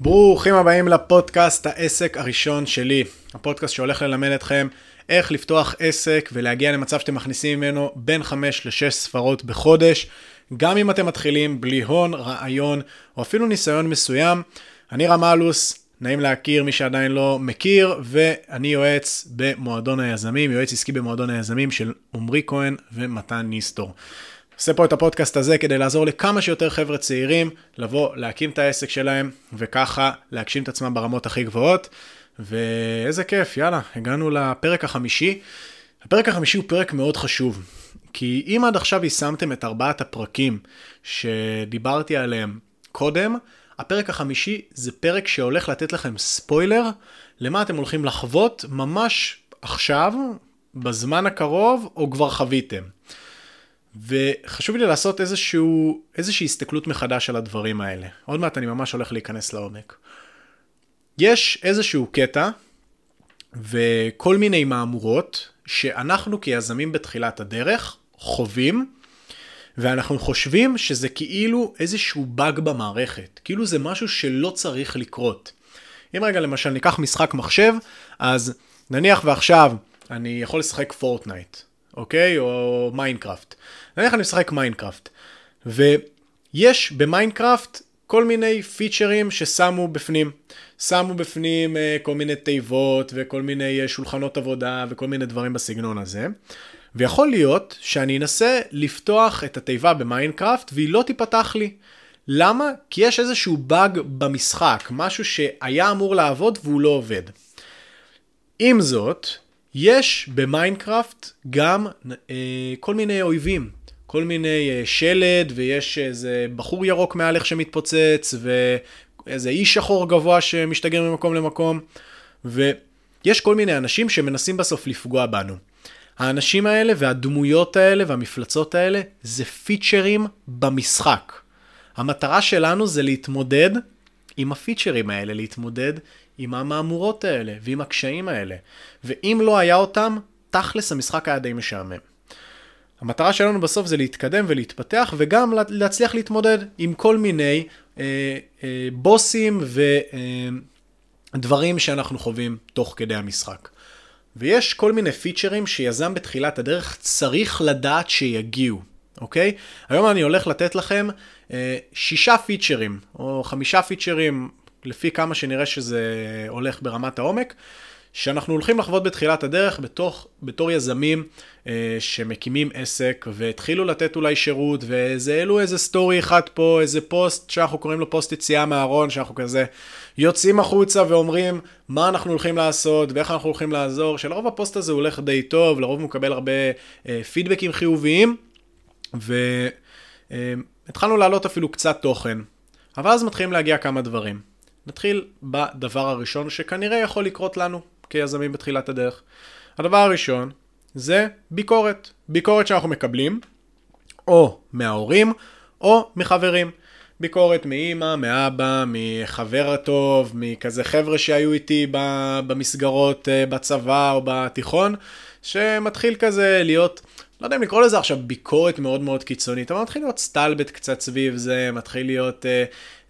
ברוכים הבאים לפודקאסט העסק הראשון שלי. הפודקאסט שהולך ללמד אתכם איך לפתוח עסק ולהגיע למצב שאתם מכניסים ממנו בין 5 ל-6 ספרות בחודש, גם אם אתם מתחילים בלי הון, רעיון או אפילו ניסיון מסוים. אני רמלוס, נעים להכיר מי שעדיין לא מכיר, ואני יועץ במועדון היזמים, יועץ עסקי במועדון היזמים של עמרי כהן ומתן ניסטור. עושה פה את הפודקאסט הזה כדי לעזור לכמה שיותר חבר'ה צעירים לבוא, להקים את העסק שלהם, וככה להגשים את עצמם ברמות הכי גבוהות. ואיזה כיף, יאללה, הגענו לפרק החמישי. הפרק החמישי הוא פרק מאוד חשוב, כי אם עד עכשיו יישמתם את ארבעת הפרקים שדיברתי עליהם קודם, הפרק החמישי זה פרק שהולך לתת לכם ספוילר למה אתם הולכים לחוות ממש עכשיו, בזמן הקרוב, או כבר חוויתם. וחשוב לי לעשות איזשהו, איזושהי הסתכלות מחדש על הדברים האלה. עוד מעט אני ממש הולך להיכנס לעומק. יש איזשהו קטע וכל מיני מהמורות שאנחנו כיזמים בתחילת הדרך חווים, ואנחנו חושבים שזה כאילו איזשהו באג במערכת, כאילו זה משהו שלא צריך לקרות. אם רגע למשל ניקח משחק מחשב, אז נניח ועכשיו אני יכול לשחק Fortnite, אוקיי? או Minecraft. נניח אני משחק Minecraft, ויש ב Minecraft כל מיני פיצ'רים ששמו בפנים. שמו בפנים אה, כל מיני תיבות וכל מיני אה, שולחנות עבודה וכל מיני דברים בסגנון הזה. ויכול להיות שאני אנסה לפתוח את התיבה ב Minecraft והיא לא תיפתח לי. למה? כי יש איזשהו באג במשחק, משהו שהיה אמור לעבוד והוא לא עובד. עם זאת, יש במיינקראפט גם אה, כל מיני אויבים, כל מיני אה, שלד, ויש איזה בחור ירוק מעליך שמתפוצץ, ואיזה איש שחור גבוה שמשתגר ממקום למקום, ויש כל מיני אנשים שמנסים בסוף לפגוע בנו. האנשים האלה והדמויות האלה והמפלצות האלה זה פיצ'רים במשחק. המטרה שלנו זה להתמודד עם הפיצ'רים האלה, להתמודד עם המהמורות האלה ועם הקשיים האלה. ואם לא היה אותם, תכלס המשחק היה די משעמם. המטרה שלנו בסוף זה להתקדם ולהתפתח וגם להצליח להתמודד עם כל מיני אה, אה, בוסים ודברים אה, שאנחנו חווים תוך כדי המשחק. ויש כל מיני פיצ'רים שיזם בתחילת הדרך צריך לדעת שיגיעו, אוקיי? היום אני הולך לתת לכם אה, שישה פיצ'רים, או חמישה פיצ'רים, לפי כמה שנראה שזה הולך ברמת העומק, שאנחנו הולכים לחוות בתחילת הדרך בתוך, בתור יזמים אה, שמקימים עסק והתחילו לתת אולי שירות ואיזה העלו איזה סטורי אחד פה, איזה פוסט שאנחנו קוראים לו פוסט יציאה מהארון, שאנחנו כזה יוצאים החוצה ואומרים מה אנחנו הולכים לעשות ואיך אנחנו הולכים לעזור, שלרוב הפוסט הזה הולך די טוב, לרוב הוא מקבל הרבה אה, פידבקים חיוביים והתחלנו אה, להעלות אפילו קצת תוכן, אבל אז מתחילים להגיע כמה דברים. נתחיל בדבר הראשון שכנראה יכול לקרות לנו כיזמים בתחילת הדרך. הדבר הראשון זה ביקורת. ביקורת שאנחנו מקבלים, או מההורים, או מחברים. ביקורת מאימא, מאבא, מחבר הטוב, מכזה חבר'ה שהיו איתי במסגרות אה, בצבא או בתיכון, שמתחיל כזה להיות, לא יודע אם לקרוא לזה עכשיו ביקורת מאוד מאוד קיצונית, אבל מתחיל להיות סטלבט קצת סביב זה, מתחיל להיות אה,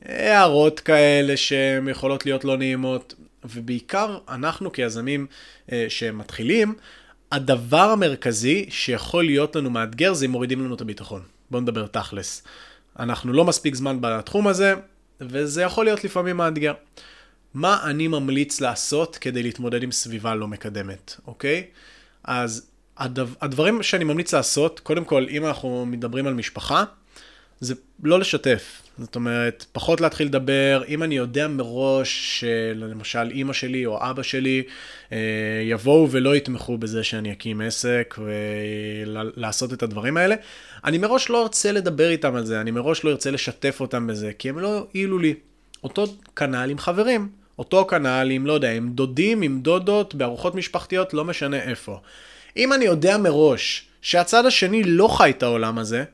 הערות כאלה שהן יכולות להיות לא נעימות, ובעיקר אנחנו כיזמים אה, שמתחילים, הדבר המרכזי שיכול להיות לנו מאתגר זה אם מורידים לנו את הביטחון. בואו נדבר תכלס. אנחנו לא מספיק זמן בתחום הזה, וזה יכול להיות לפעמים מאתגר. מה אני ממליץ לעשות כדי להתמודד עם סביבה לא מקדמת, אוקיי? אז הדבר, הדברים שאני ממליץ לעשות, קודם כל, אם אנחנו מדברים על משפחה, זה לא לשתף. זאת אומרת, פחות להתחיל לדבר, אם אני יודע מראש שלמשל אימא שלי או אבא שלי אה, יבואו ולא יתמכו בזה שאני אקים עסק ולעשות את הדברים האלה, אני מראש לא ארצה לדבר איתם על זה, אני מראש לא ארצה לשתף אותם בזה, כי הם לא יעילו לי. אותו כנ"ל עם חברים, אותו כנ"ל עם, לא יודע, עם דודים, עם דודות, בארוחות משפחתיות, לא משנה איפה. אם אני יודע מראש שהצד השני לא חי את העולם הזה,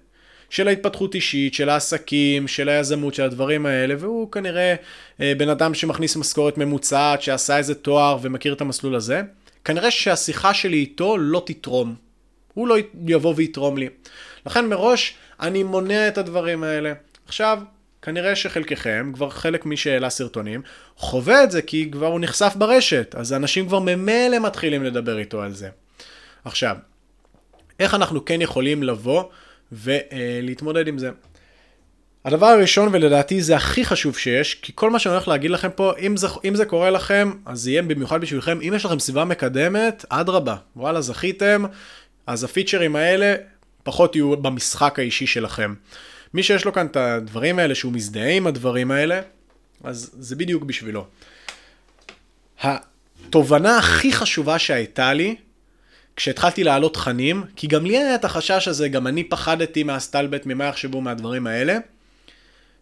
של ההתפתחות אישית, של העסקים, של היזמות, של הדברים האלה, והוא כנראה אה, בן אדם שמכניס משכורת ממוצעת, שעשה איזה תואר ומכיר את המסלול הזה, כנראה שהשיחה שלי איתו לא תתרום. הוא לא יבוא ויתרום לי. לכן מראש אני מונע את הדברים האלה. עכשיו, כנראה שחלקכם, כבר חלק מי שהעלה סרטונים, חווה את זה כי כבר הוא נחשף ברשת, אז אנשים כבר ממילא מתחילים לדבר איתו על זה. עכשיו, איך אנחנו כן יכולים לבוא ולהתמודד עם זה? הדבר הראשון, ולדעתי זה הכי חשוב שיש, כי כל מה שאני הולך להגיד לכם פה, אם זה, אם זה קורה לכם, אז זה יהיה במיוחד בשבילכם. אם יש לכם סביבה מקדמת, אדרבה, וואלה, זכיתם, אז הפיצ'רים האלה פחות יהיו במשחק האישי שלכם. מי שיש לו כאן את הדברים האלה, שהוא מזדהה עם הדברים האלה, אז זה בדיוק בשבילו. התובנה הכי חשובה שהייתה לי, כשהתחלתי להעלות תכנים, כי גם לי היה את החשש הזה, גם אני פחדתי מהסטלבט, ממה יחשבו מהדברים האלה,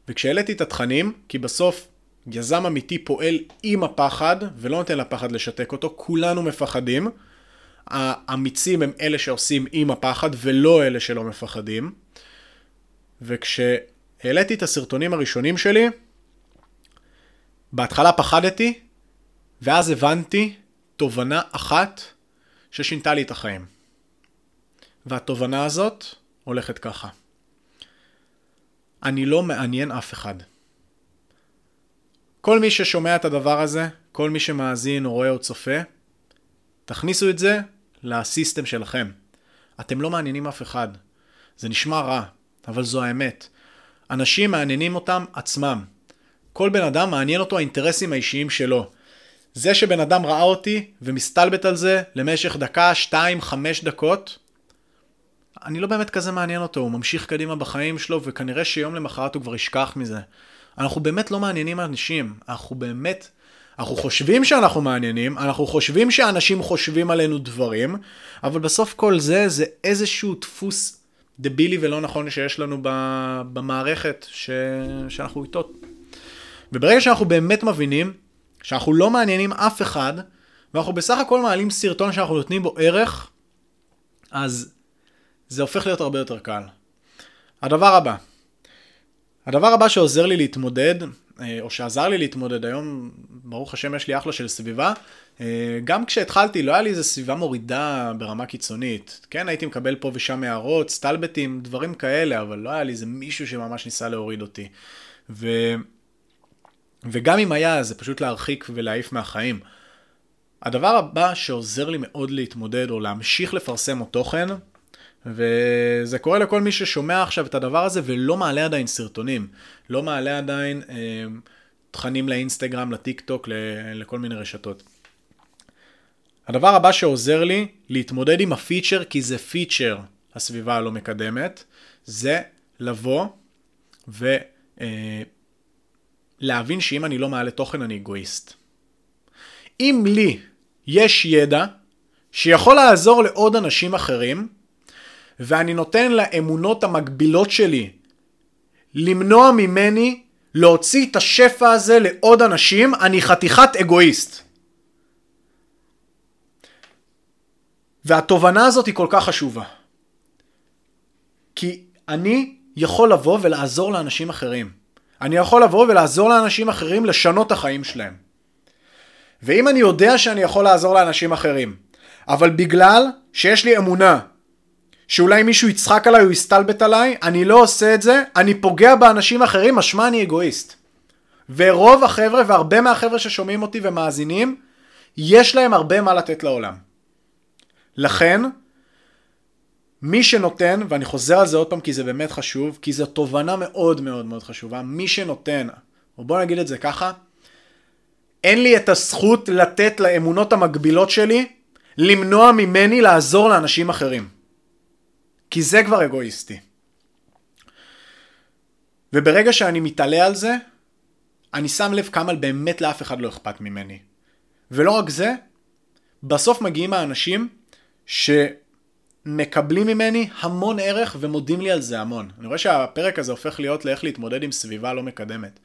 וכשהעליתי את התכנים, כי בסוף יזם אמיתי פועל עם הפחד, ולא נותן לפחד לשתק אותו, כולנו מפחדים. האמיצים הם אלה שעושים עם הפחד, ולא אלה שלא מפחדים. וכשהעליתי את הסרטונים הראשונים שלי, בהתחלה פחדתי, ואז הבנתי תובנה אחת ששינתה לי את החיים. והתובנה הזאת הולכת ככה. אני לא מעניין אף אחד. כל מי ששומע את הדבר הזה, כל מי שמאזין או רואה או צופה, תכניסו את זה לסיסטם שלכם. אתם לא מעניינים אף אחד. זה נשמע רע, אבל זו האמת. אנשים מעניינים אותם עצמם. כל בן אדם מעניין אותו האינטרסים האישיים שלו. זה שבן אדם ראה אותי ומסתלבט על זה למשך דקה, שתיים, חמש דקות, אני לא באמת כזה מעניין אותו, הוא ממשיך קדימה בחיים שלו, וכנראה שיום למחרת הוא כבר ישכח מזה. אנחנו באמת לא מעניינים אנשים, אנחנו באמת, אנחנו חושבים שאנחנו מעניינים, אנחנו חושבים שאנשים חושבים עלינו דברים, אבל בסוף כל זה, זה איזשהו דפוס דבילי ולא נכון שיש לנו במערכת ש... שאנחנו איתו. וברגע שאנחנו באמת מבינים שאנחנו לא מעניינים אף אחד, ואנחנו בסך הכל מעלים סרטון שאנחנו נותנים בו ערך, אז זה הופך להיות הרבה יותר קל. הדבר הבא, הדבר הבא שעוזר לי להתמודד, אה, או שעזר לי להתמודד היום, ברוך השם יש לי אחלה של סביבה, אה, גם כשהתחלתי לא היה לי איזה סביבה מורידה ברמה קיצונית. כן, הייתי מקבל פה ושם הערות, סטלבטים, דברים כאלה, אבל לא היה לי איזה מישהו שממש ניסה להוריד אותי. ו... וגם אם היה, זה פשוט להרחיק ולהעיף מהחיים. הדבר הבא שעוזר לי מאוד להתמודד או להמשיך לפרסם עוד תוכן, וזה קורה לכל מי ששומע עכשיו את הדבר הזה ולא מעלה עדיין סרטונים, לא מעלה עדיין אה, תכנים לאינסטגרם, לטיק טוק, לכל מיני רשתות. הדבר הבא שעוזר לי להתמודד עם הפיצ'ר, כי זה פיצ'ר הסביבה הלא מקדמת, זה לבוא ולהבין אה, שאם אני לא מעלה תוכן אני אגואיסט. אם לי יש ידע שיכול לעזור לעוד אנשים אחרים, ואני נותן לאמונות המקבילות שלי למנוע ממני להוציא את השפע הזה לעוד אנשים, אני חתיכת אגואיסט. והתובנה הזאת היא כל כך חשובה. כי אני יכול לבוא ולעזור לאנשים אחרים. אני יכול לבוא ולעזור לאנשים אחרים לשנות את החיים שלהם. ואם אני יודע שאני יכול לעזור לאנשים אחרים, אבל בגלל שיש לי אמונה שאולי מישהו יצחק עליי או יסתלבט עליי, אני לא עושה את זה, אני פוגע באנשים אחרים, משמע אני אגואיסט. ורוב החבר'ה והרבה מהחבר'ה ששומעים אותי ומאזינים, יש להם הרבה מה לתת לעולם. לכן, מי שנותן, ואני חוזר על זה עוד פעם כי זה באמת חשוב, כי זו תובנה מאוד מאוד מאוד חשובה, מי שנותן, או בוא נגיד את זה ככה, אין לי את הזכות לתת לאמונות המקבילות שלי למנוע ממני לעזור לאנשים אחרים. כי זה כבר אגואיסטי. וברגע שאני מתעלה על זה, אני שם לב כמה באמת לאף אחד לא אכפת ממני. ולא רק זה, בסוף מגיעים האנשים שמקבלים ממני המון ערך ומודים לי על זה המון. אני רואה שהפרק הזה הופך להיות לאיך להתמודד עם סביבה לא מקדמת.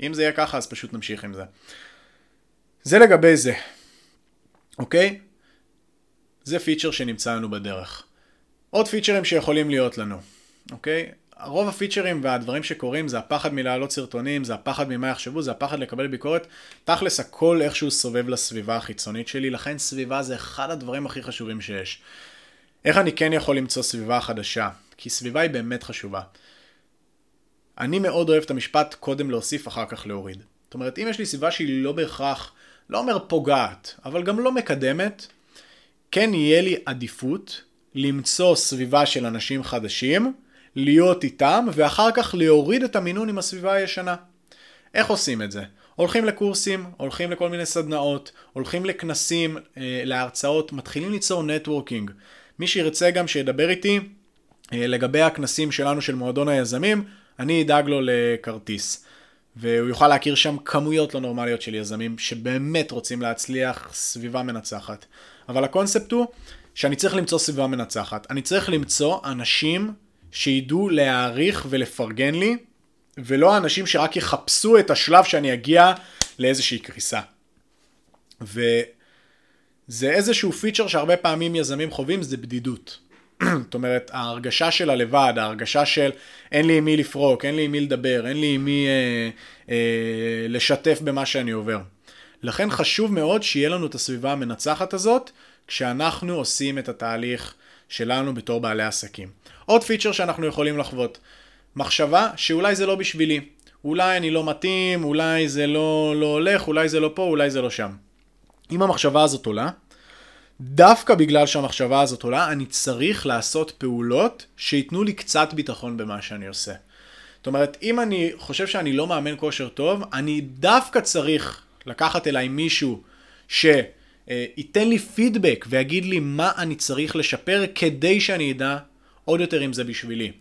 אם זה יהיה ככה, אז פשוט נמשיך עם זה. זה לגבי זה, אוקיי? זה פיצ'ר שנמצא לנו בדרך. עוד פיצ'רים שיכולים להיות לנו, אוקיי? רוב הפיצ'רים והדברים שקורים זה הפחד מלהעלות סרטונים, זה הפחד ממה יחשבו, זה הפחד לקבל ביקורת. תכלס הכל איכשהו סובב לסביבה החיצונית שלי, לכן סביבה זה אחד הדברים הכי חשובים שיש. איך אני כן יכול למצוא סביבה חדשה? כי סביבה היא באמת חשובה. אני מאוד אוהב את המשפט קודם להוסיף, אחר כך להוריד. זאת אומרת, אם יש לי סביבה שהיא לא בהכרח, לא אומר פוגעת, אבל גם לא מקדמת, כן יהיה לי עדיפות למצוא סביבה של אנשים חדשים, להיות איתם, ואחר כך להוריד את המינון עם הסביבה הישנה. איך עושים את זה? הולכים לקורסים, הולכים לכל מיני סדנאות, הולכים לכנסים, אה, להרצאות, מתחילים ליצור נטוורקינג. מי שירצה גם שידבר איתי אה, לגבי הכנסים שלנו של מועדון היזמים, אני אדאג לו לכרטיס. והוא יוכל להכיר שם כמויות לא נורמליות של יזמים שבאמת רוצים להצליח סביבה מנצחת. אבל הקונספט הוא שאני צריך למצוא סביבה מנצחת. אני צריך למצוא אנשים שידעו להעריך ולפרגן לי, ולא האנשים שרק יחפשו את השלב שאני אגיע לאיזושהי קריסה. וזה איזשהו פיצ'ר שהרבה פעמים יזמים חווים, זה בדידות. זאת אומרת, ההרגשה של הלבד, ההרגשה של אין לי עם מי לפרוק, אין לי עם מי לדבר, אין לי עם מי אה, אה, לשתף במה שאני עובר. לכן חשוב מאוד שיהיה לנו את הסביבה המנצחת הזאת, כשאנחנו עושים את התהליך שלנו בתור בעלי עסקים. עוד פיצ'ר שאנחנו יכולים לחוות, מחשבה שאולי זה לא בשבילי, אולי אני לא מתאים, אולי זה לא, לא הולך, אולי זה לא פה, אולי זה לא שם. אם המחשבה הזאת עולה, דווקא בגלל שהמחשבה הזאת עולה, אני צריך לעשות פעולות שייתנו לי קצת ביטחון במה שאני עושה. זאת אומרת, אם אני חושב שאני לא מאמן כושר טוב, אני דווקא צריך לקחת אליי מישהו שייתן לי פידבק ויגיד לי מה אני צריך לשפר כדי שאני אדע עוד יותר אם זה בשבילי.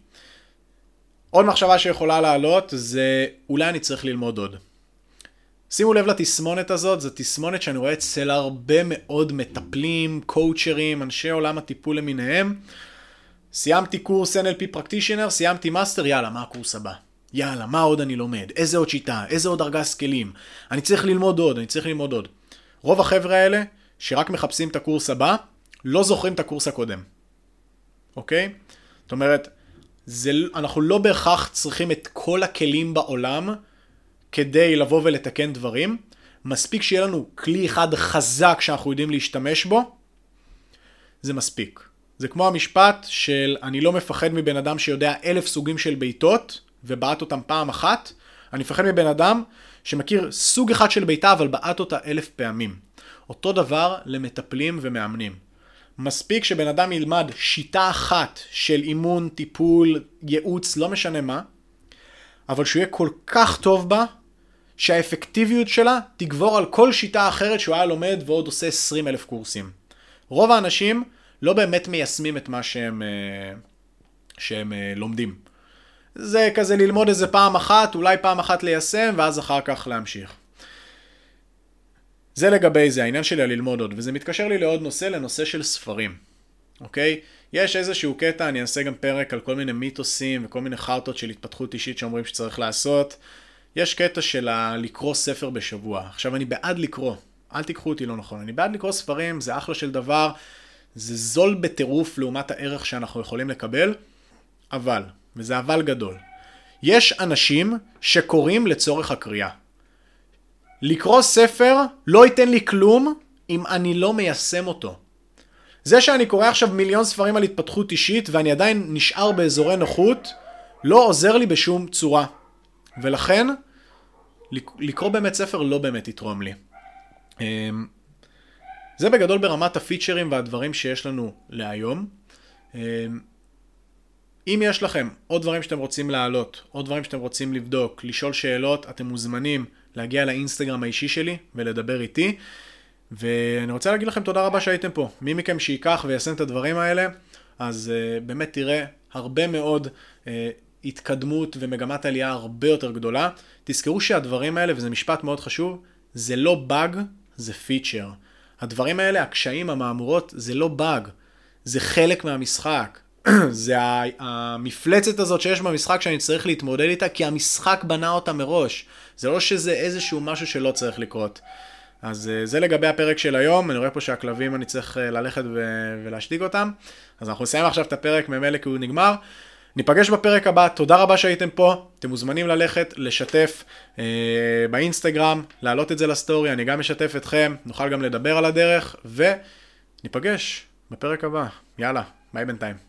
עוד מחשבה שיכולה לעלות זה אולי אני צריך ללמוד עוד. שימו לב לתסמונת הזאת, זו תסמונת שאני רואה אצל הרבה מאוד מטפלים, קואוצ'רים, אנשי עולם הטיפול למיניהם. סיימתי קורס NLP practitioner, סיימתי master, יאללה, מה הקורס הבא? יאללה, מה עוד אני לומד? איזה עוד שיטה? איזה עוד ארגז כלים? אני צריך ללמוד עוד, אני צריך ללמוד עוד. רוב החבר'ה האלה, שרק מחפשים את הקורס הבא, לא זוכרים את הקורס הקודם. אוקיי? זאת אומרת, זה, אנחנו לא בהכרח צריכים את כל הכלים בעולם כדי לבוא ולתקן דברים. מספיק שיהיה לנו כלי אחד חזק שאנחנו יודעים להשתמש בו, זה מספיק. זה כמו המשפט של אני לא מפחד מבן אדם שיודע אלף סוגים של בעיטות ובעט אותם פעם אחת, אני מפחד מבן אדם שמכיר סוג אחד של בעיטה אבל בעט אותה אלף פעמים. אותו דבר למטפלים ומאמנים. מספיק שבן אדם ילמד שיטה אחת של אימון, טיפול, ייעוץ, לא משנה מה, אבל שהוא יהיה כל כך טוב בה, שהאפקטיביות שלה תגבור על כל שיטה אחרת שהוא היה לומד ועוד עושה 20 אלף קורסים. רוב האנשים לא באמת מיישמים את מה שהם, אה, שהם אה, לומדים. זה כזה ללמוד איזה פעם אחת, אולי פעם אחת ליישם, ואז אחר כך להמשיך. זה לגבי זה, העניין שלי על ללמוד עוד, וזה מתקשר לי לעוד נושא, לנושא של ספרים, אוקיי? יש איזשהו קטע, אני אעשה גם פרק על כל מיני מיתוסים וכל מיני חרטות של התפתחות אישית שאומרים שצריך לעשות. יש קטע של לקרוא ספר בשבוע. עכשיו, אני בעד לקרוא, אל תיקחו אותי לא נכון, אני בעד לקרוא ספרים, זה אחלה של דבר, זה זול בטירוף לעומת הערך שאנחנו יכולים לקבל, אבל, וזה אבל גדול, יש אנשים שקוראים לצורך הקריאה. לקרוא ספר לא ייתן לי כלום אם אני לא מיישם אותו. זה שאני קורא עכשיו מיליון ספרים על התפתחות אישית ואני עדיין נשאר באזורי נוחות, לא עוזר לי בשום צורה. ולכן, לקרוא באמת ספר לא באמת יתרום לי. אמ, זה בגדול ברמת הפיצ'רים והדברים שיש לנו להיום. אמ, אם יש לכם עוד דברים שאתם רוצים להעלות, עוד דברים שאתם רוצים לבדוק, לשאול שאלות, אתם מוזמנים להגיע לאינסטגרם האישי שלי ולדבר איתי. ואני רוצה להגיד לכם תודה רבה שהייתם פה. מי מכם שייקח ויישם את הדברים האלה, אז uh, באמת תראה הרבה מאוד uh, התקדמות ומגמת עלייה הרבה יותר גדולה. תזכרו שהדברים האלה, וזה משפט מאוד חשוב, זה לא באג, זה פיצ'ר. הדברים האלה, הקשיים, המהמורות, זה לא באג, זה חלק מהמשחק. זה המפלצת הזאת שיש במשחק שאני צריך להתמודד איתה, כי המשחק בנה אותה מראש. זה לא שזה איזשהו משהו שלא צריך לקרות. אז אה, זה לגבי הפרק של היום, אני רואה פה שהכלבים אני צריך אה, ללכת ו- ולהשתיק אותם. אז אנחנו נסיים עכשיו את הפרק ממילא כי הוא נגמר. ניפגש בפרק הבא, תודה רבה שהייתם פה, אתם מוזמנים ללכת, לשתף אה, באינסטגרם, להעלות את זה לסטורי, אני גם אשתף אתכם, נוכל גם לדבר על הדרך, וניפגש בפרק הבא. יאללה, ביי בינתיים.